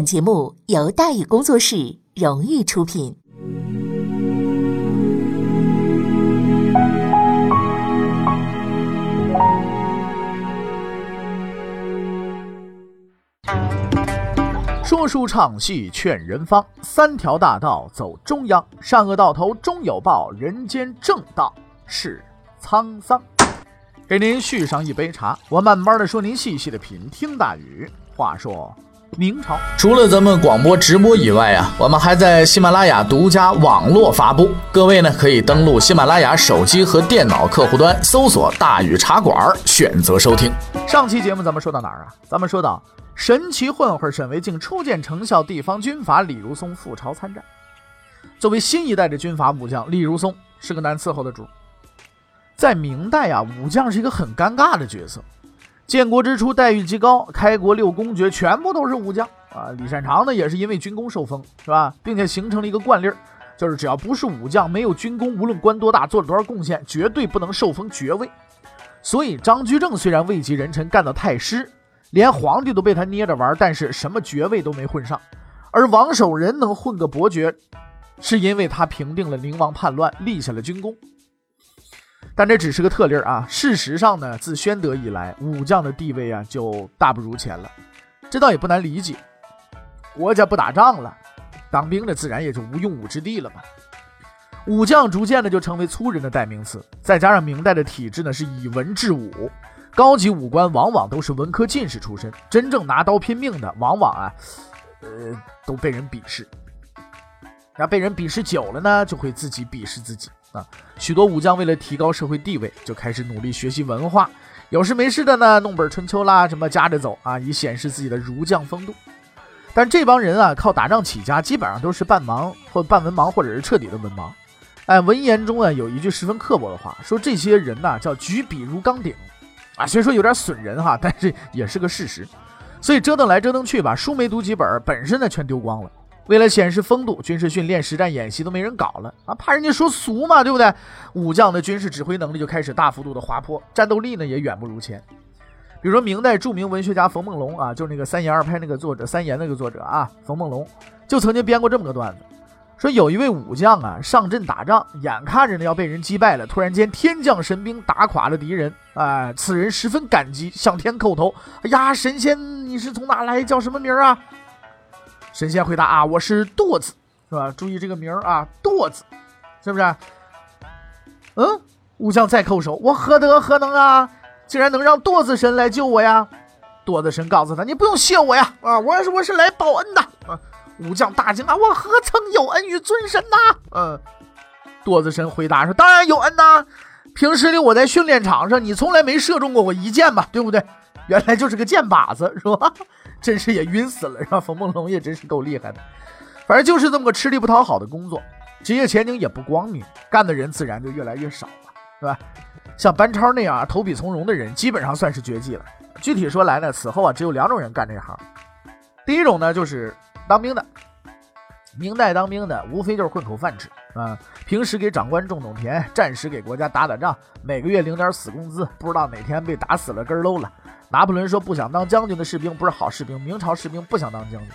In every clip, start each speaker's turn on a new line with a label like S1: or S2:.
S1: 本节目由大宇工作室荣誉出品。
S2: 说书唱戏劝人方，三条大道走中央，善恶到头终有报，人间正道是沧桑。给您续上一杯茶，我慢慢的说，您细细的品。听大宇话说。明朝
S3: 除了咱们广播直播以外啊，我们还在喜马拉雅独家网络发布。各位呢可以登录喜马拉雅手机和电脑客户端，搜索“大禹茶馆”，选择收听。
S2: 上期节目咱们说到哪儿啊？咱们说到神奇混混沈维敬初见成效地方军阀李如松赴朝参战。作为新一代的军阀武将，李如松是个难伺候的主。在明代啊，武将是一个很尴尬的角色。建国之初，待遇极高，开国六公爵全部都是武将啊。李善长呢，也是因为军功受封，是吧？并且形成了一个惯例儿，就是只要不是武将，没有军功，无论官多大，做了多少贡献，绝对不能受封爵位。所以张居正虽然位极人臣，干到太师，连皇帝都被他捏着玩，但是什么爵位都没混上。而王守仁能混个伯爵，是因为他平定了宁王叛乱，立下了军功。但这只是个特例啊！事实上呢，自宣德以来，武将的地位啊就大不如前了。这倒也不难理解，国家不打仗了，当兵的自然也就无用武之地了嘛。武将逐渐的就成为粗人的代名词。再加上明代的体制呢是以文治武，高级武官往往都是文科进士出身，真正拿刀拼命的，往往啊，呃，都被人鄙视。那被人鄙视久了呢，就会自己鄙视自己。啊，许多武将为了提高社会地位，就开始努力学习文化，有事没事的呢，弄本《春秋》啦，什么夹着走啊，以显示自己的儒将风度。但这帮人啊，靠打仗起家，基本上都是半盲或半文盲，或者是彻底的文盲。哎，文言中啊，有一句十分刻薄的话，说这些人呐，叫举笔如钢鼎啊，虽说有点损人哈，但是也是个事实。所以折腾来折腾去吧，书没读几本，本事呢全丢光了。为了显示风度，军事训练、实战演习都没人搞了啊！怕人家说俗嘛，对不对？武将的军事指挥能力就开始大幅度的滑坡，战斗力呢也远不如前。比如说明代著名文学家冯梦龙啊，就是那个《三言二拍》那个作者，《三言》那个作者啊，冯梦龙就曾经编过这么个段子，说有一位武将啊上阵打仗，眼看着呢要被人击败了，突然间天降神兵打垮了敌人，哎，此人十分感激，向天叩头：“哎呀，神仙，你是从哪来？叫什么名儿啊？”神仙回答啊，我是舵子，是吧？注意这个名儿啊，舵子，是不是？嗯，武将再叩首，我何德何能啊，竟然能让舵子神来救我呀？舵子神告诉他，你不用谢我呀，啊，我是我是来报恩的。啊，武将大惊啊，我何曾有恩于尊神呐？嗯，舵子神回答说，当然有恩呐，平时里我在训练场上，你从来没射中过我一箭吧？对不对？原来就是个箭靶子，是吧？真是也晕死了，是吧？冯梦龙也真是够厉害的。反正就是这么个吃力不讨好的工作，职业前景也不光明，干的人自然就越来越少了，是吧？像班超那样，投笔从戎的人，基本上算是绝迹了。具体说来呢，此后啊，只有两种人干这行。第一种呢，就是当兵的。明代当兵的，无非就是混口饭吃啊，平时给长官种种田，战时给国家打打仗，每个月领点死工资，不知道哪天被打死了根儿喽了。拿破仑说：“不想当将军的士兵不是好士兵。”明朝士兵不想当将军，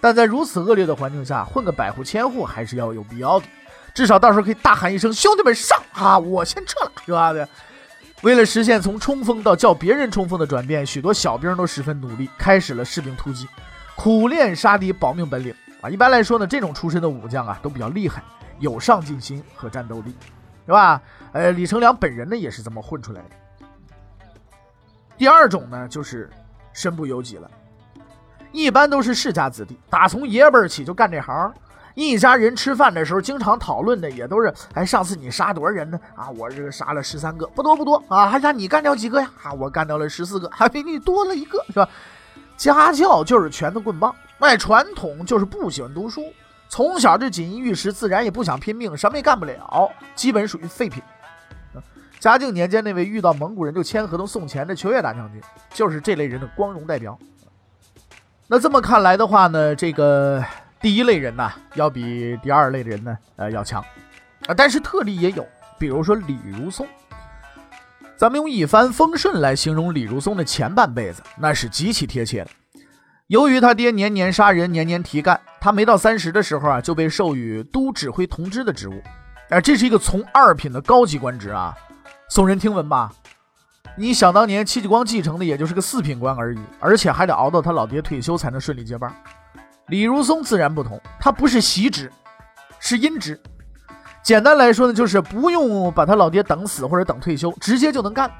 S2: 但在如此恶劣的环境下，混个百户千户还是要有必要的。至少到时候可以大喊一声：“兄弟们上啊！我先撤了，是吧？”的。为了实现从冲锋到叫别人冲锋的转变，许多小兵都十分努力，开始了士兵突击，苦练杀敌保命本领啊。一般来说呢，这种出身的武将啊，都比较厉害，有上进心和战斗力，是吧？呃，李成梁本人呢，也是这么混出来的。第二种呢，就是身不由己了，一般都是世家子弟，打从爷辈儿起就干这行。一家人吃饭的时候，经常讨论的也都是：哎，上次你杀多少人呢？啊，我这个杀了十三个，不多不多啊。哎呀，你干掉几个呀？啊，我干掉了十四个，还比你多了一个，是吧？家教就是拳头棍棒，哎，传统就是不喜欢读书，从小就锦衣玉食，自然也不想拼命，什么也干不了，基本属于废品。嘉靖年间，那位遇到蒙古人就签合同送钱的秋月大将军，就是这类人的光荣代表。那这么看来的话呢，这个第一类人呢，要比第二类人呢，呃，要强啊。但是特例也有，比如说李如松。咱们用一帆风顺来形容李如松的前半辈子，那是极其贴切的。由于他爹年年杀人，年年提干，他没到三十的时候啊，就被授予都指挥同知的职务。哎，这是一个从二品的高级官职啊，耸人听闻吧？你想当年戚继光继承的也就是个四品官而已，而且还得熬到他老爹退休才能顺利接班。李如松自然不同，他不是袭职，是阴职。简单来说呢，就是不用把他老爹等死或者等退休，直接就能干。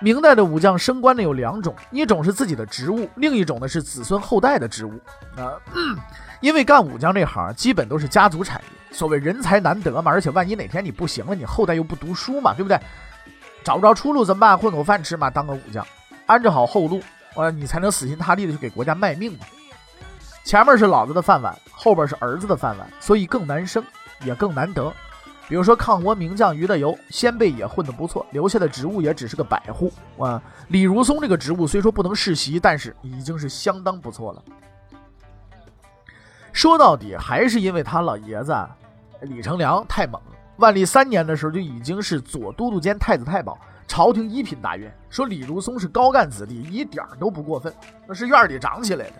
S2: 明代的武将升官呢有两种，一种是自己的职务，另一种呢是子孙后代的职务。啊，因为干武将这行基本都是家族产业，所谓人才难得嘛，而且万一哪天你不行了，你后代又不读书嘛，对不对？找不着出路怎么办？混口饭吃嘛，当个武将，安置好后路，呃，你才能死心塌地的去给国家卖命嘛。前面是老子的饭碗，后边是儿子的饭碗，所以更难升，也更难得。比如说抗倭名将于大猷，先辈也混得不错，留下的职务也只是个百户。啊，李如松这个职务虽说不能世袭，但是已经是相当不错了。说到底，还是因为他老爷子李成梁太猛。万历三年的时候，就已经是左都督兼太子太保，朝廷一品大员。说李如松是高干子弟，一点都不过分，那是院里长起来的。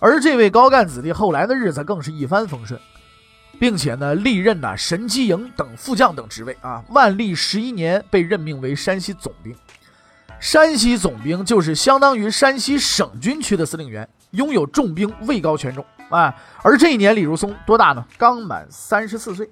S2: 而这位高干子弟后来的日子更是一帆风顺，并且呢，历任呢神机营等副将等职位啊。万历十一年被任命为山西总兵，山西总兵就是相当于山西省军区的司令员，拥有重兵，位高权重啊。而这一年李如松多大呢？刚满三十四岁，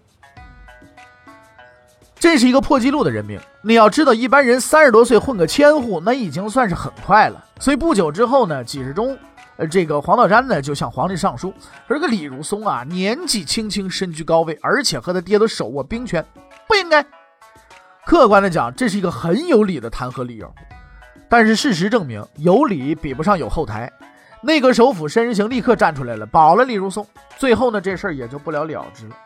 S2: 这是一个破纪录的任命。你要知道，一般人三十多岁混个千户，那已经算是很快了。所以不久之后呢，几日中。呃，这个黄道山呢，就向皇帝上书，而这个李如松啊，年纪轻轻，身居高位，而且和他爹都手握兵权，不应该。客观的讲，这是一个很有理的弹劾理由。但是事实证明，有理比不上有后台。内阁首辅申时行立刻站出来了，保了李如松。最后呢，这事儿也就不了了之了。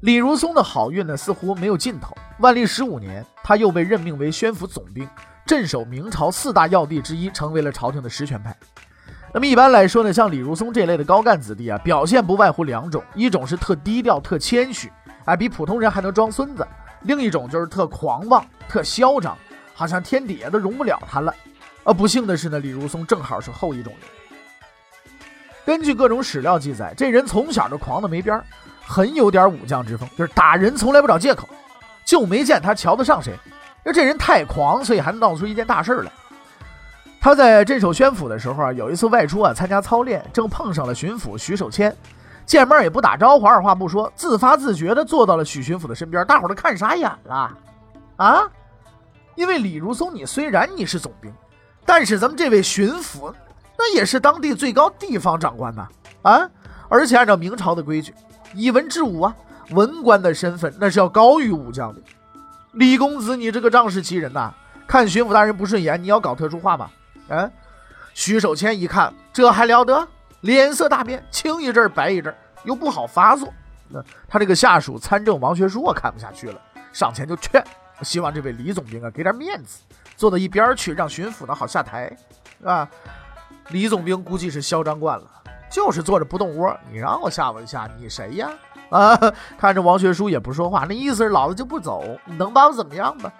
S2: 李如松的好运呢，似乎没有尽头。万历十五年，他又被任命为宣府总兵，镇守明朝四大要地之一，成为了朝廷的实权派。那么一般来说呢，像李如松这类的高干子弟啊，表现不外乎两种：一种是特低调、特谦虚，哎，比普通人还能装孙子；另一种就是特狂妄、特嚣张，好像天底下都容不了他了。而不幸的是呢，李如松正好是后一种人。根据各种史料记载，这人从小就狂的没边儿，很有点武将之风，就是打人从来不找借口，就没见他瞧得上谁。那这人太狂，所以还闹出一件大事来。他在镇守宣府的时候啊，有一次外出啊参加操练，正碰上了巡抚徐守谦，见面也不打招呼，二话不说，自发自觉地坐到了许巡抚的身边。大伙儿都看傻眼了啊！因为李如松，你虽然你是总兵，但是咱们这位巡抚那也是当地最高地方长官呐啊！而且按照明朝的规矩，以文治武啊，文官的身份那是要高于武将的。李公子，你这个仗势欺人呐！看巡抚大人不顺眼，你要搞特殊化吗？嗯，徐守谦一看，这还了得，脸色大变，青一阵白一阵，又不好发作。那他这个下属参政王学书啊，看不下去了，上前就劝，希望这位李总兵啊给点面子，坐到一边去，让巡抚呢好下台，是吧？李总兵估计是嚣张惯了，就是坐着不动窝。你让我下我就下，你谁呀？啊！看着王学书也不说话，那意思是老子就不走，你能把我怎么样吧？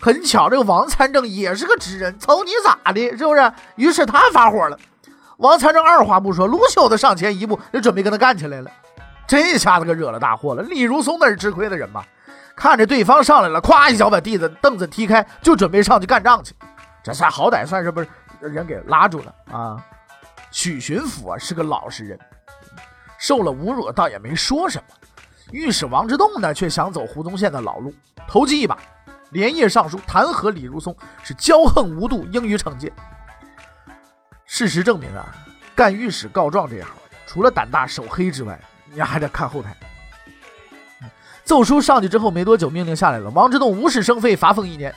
S2: 很巧，这个王参政也是个直人，瞅你咋的，是不是？于是他发火了。王参政二话不说，撸袖子上前一步，就准备跟他干起来了。这下子可惹了大祸了。李如松那是吃亏的人嘛，看着对方上来了，咵一脚把地子凳子踢开，就准备上去干仗去。这算好歹算是不是人给拉住了啊？许巡抚啊是个老实人，受了侮辱倒也没说什么。御史王之栋呢，却想走胡宗宪的老路，投机一把。连夜上书弹劾李如松是骄横无度，应予惩戒。事实证明啊，干御史告状这一行，除了胆大手黑之外，你还得看后台。奏书上去之后没多久，命令下来了，王之栋无事生非，罚俸一年。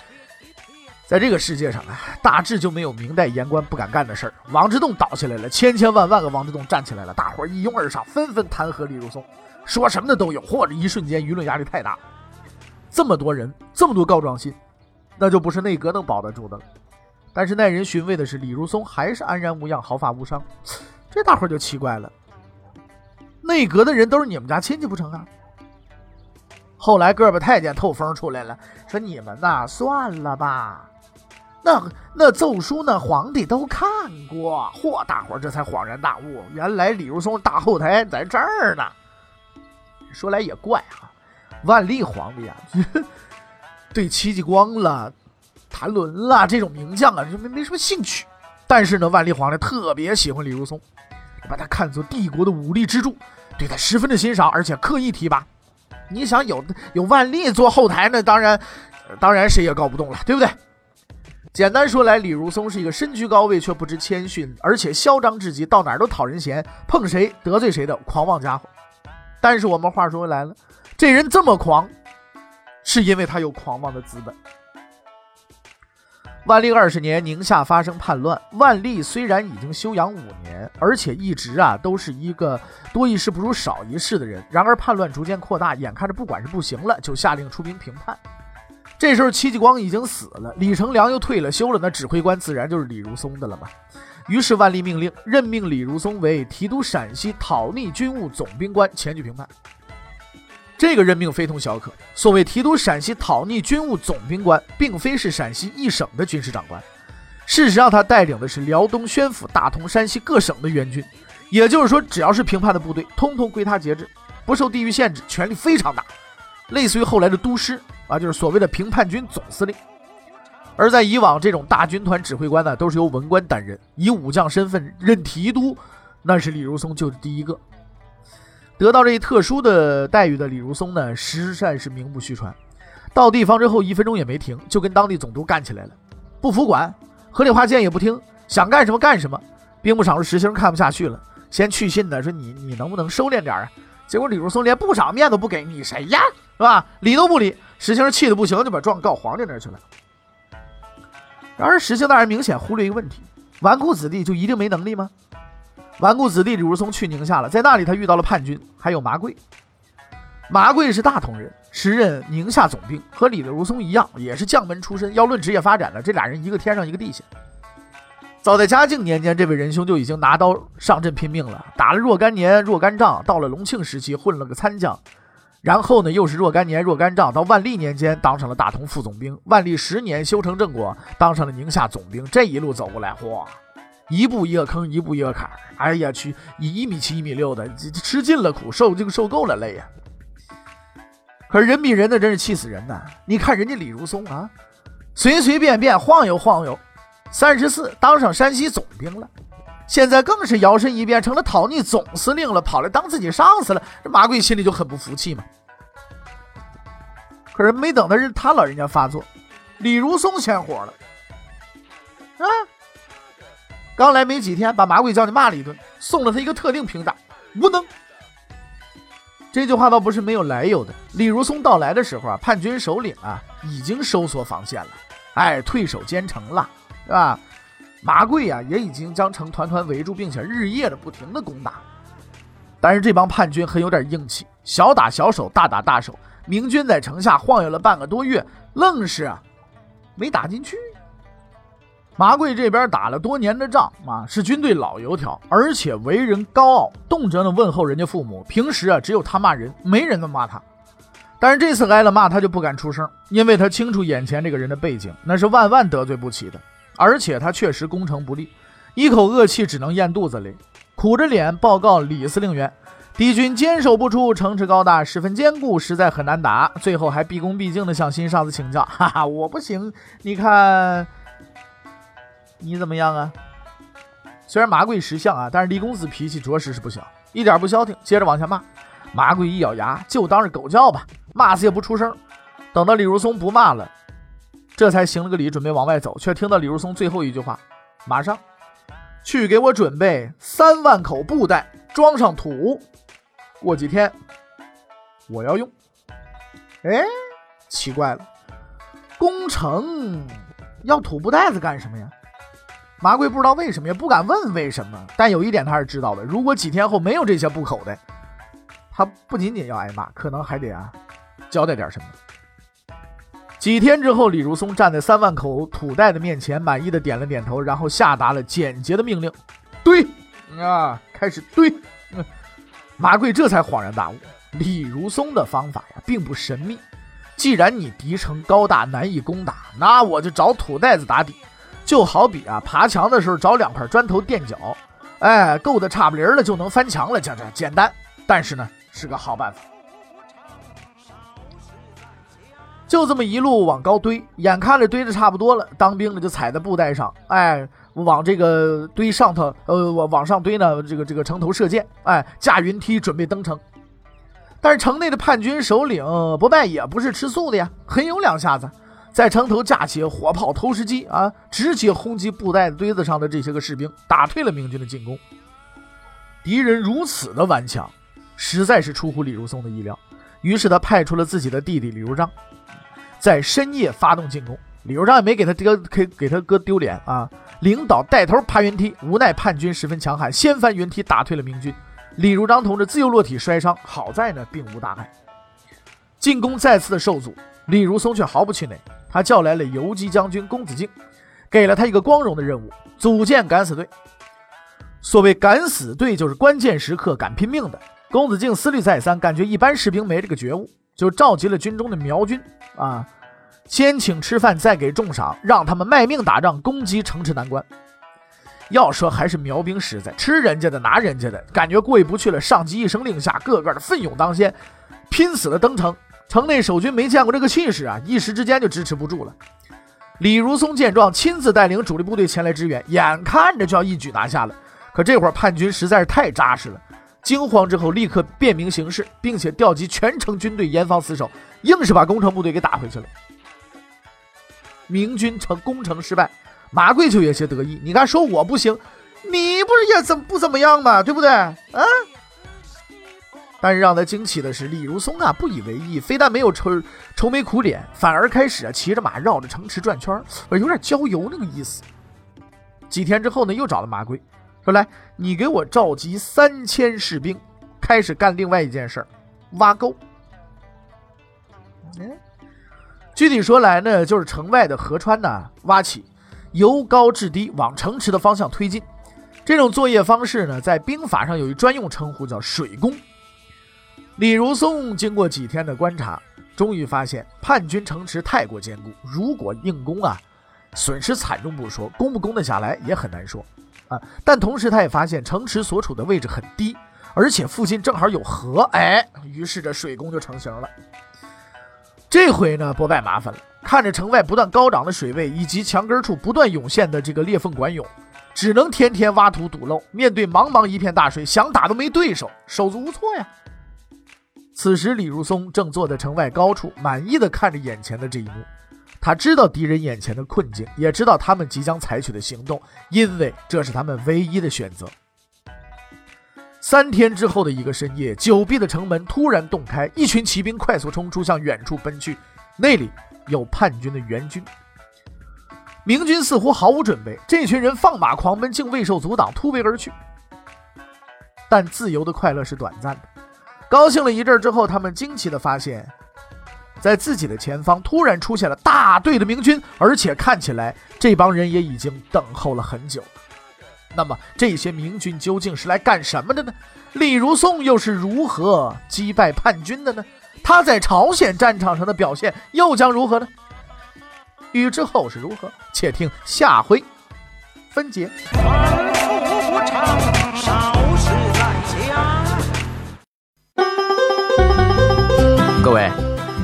S2: 在这个世界上啊，大致就没有明代言官不敢干的事儿。王之栋倒下来了，千千万万个王之栋站起来了，大伙儿一拥而上，纷纷弹劾李如松，说什么的都有，或者一瞬间舆论压力太大。这么多人，这么多告状信，那就不是内阁能保得住的了。但是耐人寻味的是，李如松还是安然无恙，毫发无伤。这大伙儿就奇怪了，内阁的人都是你们家亲戚不成啊？后来个把太监透风出来了，说你们呐，算了吧。那那奏书呢？皇帝都看过。嚯，大伙儿这才恍然大悟，原来李如松大后台在这儿呢。说来也怪啊，万历皇帝啊，对戚继光了、谭纶了这种名将啊，就没没什么兴趣。但是呢，万历皇帝特别喜欢李如松，把他看作帝国的武力支柱，对他十分的欣赏，而且刻意提拔。你想有 有万历做后台，那当然，当然谁也告不动了，对不对？简单说来，李如松是一个身居高位却不知谦逊，而且嚣张至极，到哪儿都讨人嫌，碰谁得罪谁的狂妄家伙。但是我们话说回来了，这人这么狂，是因为他有狂妄的资本。万历二十年，宁夏发生叛乱。万历虽然已经休养五年，而且一直啊都是一个多一事不如少一事的人。然而叛乱逐渐扩大，眼看着不管是不行了，就下令出兵平叛。这时候戚继光已经死了，李成梁又退了休了，那指挥官自然就是李如松的了嘛。于是万历命令任命李如松为提督陕西讨逆军务总兵官，前去平叛。这个任命非同小可。所谓提督陕西讨逆军务总兵官，并非是陕西一省的军事长官。事实上，他带领的是辽东宣府、大同、山西各省的援军。也就是说，只要是平叛的部队，通通归他节制，不受地域限制，权力非常大，类似于后来的都师啊，就是所谓的平叛军总司令。而在以往，这种大军团指挥官呢，都是由文官担任，以武将身份任提督，那是李如松就是第一个。得到这一特殊的待遇的李如松呢，实在是名不虚传。到地方之后，一分钟也没停，就跟当地总督干起来了。不服管，合理化建议不听，想干什么干什么。兵部尚书石兴看不下去了，先去信的说：“你你能不能收敛点啊？”结果李如松连部长面都不给你，谁呀？是吧？理都不理。石兴气得不行，就把状告皇帝那儿去了。然而石兴大人明显忽略一个问题：纨绔子弟就一定没能力吗？纨绔子弟李如松去宁夏了，在那里他遇到了叛军，还有麻贵。麻贵是大同人，时任宁夏总兵，和李如松一样，也是将门出身。要论职业发展呢，这俩人一个天上一个地下。早在嘉靖年间，这位仁兄就已经拿刀上阵拼命了，打了若干年若干仗。到了隆庆时期，混了个参将，然后呢，又是若干年若干仗。到万历年间，当上了大同副总兵。万历十年，修成正果，当上了宁夏总兵。这一路走过来，嚯！一步一个坑，一步一个坎儿。哎呀，去一米七、一米六的，吃尽了苦，受就受够了累呀。可是人比人的真是气死人呐！你看人家李如松啊，随随便便晃悠晃悠，三十四当上山西总兵了，现在更是摇身一变成了讨逆总司令了，跑来当自己上司了。这马贵心里就很不服气嘛。可是没等他他老人家发作，李如松先火了啊！刚来没几天，把马贵叫去骂了一顿，送了他一个特定评价：无能。这句话倒不是没有来由的。李如松到来的时候啊，叛军首领啊已经收缩防线了，哎，退守坚城了，是吧？麻贵啊也已经将城团团围住，并且日夜的不停的攻打。但是这帮叛军很有点硬气，小打小手，大打大手。明军在城下晃悠了半个多月，愣是啊没打进去。麻贵这边打了多年的仗啊，是军队老油条，而且为人高傲，动辄呢问候人家父母。平时啊，只有他骂人，没人能骂他。但是这次挨了骂，他就不敢出声，因为他清楚眼前这个人的背景，那是万万得罪不起的。而且他确实攻城不利，一口恶气只能咽肚子里，苦着脸报告李司令员：敌军坚守不出，城池高大，十分坚固，实在很难打。最后还毕恭毕敬地向新上司请教：哈哈，我不行，你看。你怎么样啊？虽然麻贵识相啊，但是李公子脾气着实是不小，一点不消停，接着往下骂。麻贵一咬牙，就当是狗叫吧，骂死也不出声。等到李如松不骂了，这才行了个礼，准备往外走，却听到李如松最后一句话：“马上去给我准备三万口布袋，装上土，过几天我要用。”哎，奇怪了，攻城要土布袋子干什么呀？麻贵不知道为什么，也不敢问为什么，但有一点他是知道的：如果几天后没有这些布口袋，他不仅仅要挨骂，可能还得啊交代点什么。几天之后，李如松站在三万口土袋的面前，满意的点了点头，然后下达了简洁的命令：堆啊，开始堆。麻贵这才恍然大悟，李如松的方法呀并不神秘。既然你敌城高大难以攻打，那我就找土袋子打底。就好比啊，爬墙的时候找两块砖头垫脚，哎，够得差不离了就能翻墙了，这这简单，但是呢是个好办法。就这么一路往高堆，眼看着堆的差不多了，当兵的就踩在布袋上，哎，往这个堆上头，呃，往往上堆呢，这个这个城头射箭，哎，架云梯准备登城。但是城内的叛军首领不败也不是吃素的呀，很有两下子，在城头架起火炮、投石机啊，直接轰击布袋堆子上的这些个士兵，打退了明军的进攻。敌人如此的顽强，实在是出乎李如松的意料，于是他派出了自己的弟弟李如章。在深夜发动进攻，李如章也没给他哥给给他哥丢脸啊！领导带头爬云梯，无奈叛军十分强悍，掀翻云梯打退了明军。李如章同志自由落体摔伤，好在呢并无大碍。进攻再次的受阻，李如松却毫不气馁，他叫来了游击将军龚子敬，给了他一个光荣的任务：组建敢死队。所谓敢死队，就是关键时刻敢拼命的。龚子敬思虑再三，感觉一般士兵没这个觉悟。就召集了军中的苗军啊，先请吃饭，再给重赏，让他们卖命打仗，攻击城池难关。要说还是苗兵实在，吃人家的，拿人家的，感觉过意不去了。上级一声令下，个个的奋勇当先，拼死的登城。城内守军没见过这个气势啊，一时之间就支持不住了。李如松见状，亲自带领主力部队前来支援，眼看着就要一举拿下了。可这会儿叛军实在是太扎实了。惊慌之后，立刻辨明形势，并且调集全城军队严防死守，硬是把攻城部队给打回去了。明军城攻城失败，马贵就有些得意。你看，说我不行，你不是也怎不怎么样嘛？对不对？啊！但是让他惊奇的是，李如松啊不以为意，非但没有愁愁眉苦脸，反而开始啊骑着马绕着城池转圈有点郊游那个意思。几天之后呢，又找了马贵。说来，你给我召集三千士兵，开始干另外一件事儿，挖沟。嗯，具体说来呢，就是城外的河川呢挖起，由高至低往城池的方向推进。这种作业方式呢，在兵法上有一专用称呼，叫水攻。李如松经过几天的观察，终于发现叛军城池太过坚固，如果硬攻啊，损失惨重不说，攻不攻得下来也很难说。啊！但同时，他也发现城池所处的位置很低，而且附近正好有河。哎，于是这水攻就成型了。这回呢，不败麻烦了。看着城外不断高涨的水位，以及墙根处不断涌现的这个裂缝管涌，只能天天挖土堵漏。面对茫茫一片大水，想打都没对手，手足无措呀。此时，李如松正坐在城外高处，满意的看着眼前的这一幕。他知道敌人眼前的困境，也知道他们即将采取的行动，因为这是他们唯一的选择。三天之后的一个深夜，久闭的城门突然洞开，一群骑兵快速冲出，向远处奔去。那里有叛军的援军。明军似乎毫无准备，这群人放马狂奔，竟未受阻挡，突围而去。但自由的快乐是短暂的，高兴了一阵之后，他们惊奇地发现。在自己的前方突然出现了大队的明军，而且看起来这帮人也已经等候了很久。那么这些明军究竟是来干什么的呢？李如松又是如何击败叛军的呢？他在朝鲜战场上的表现又将如何呢？欲知后事如何，且听下回分解。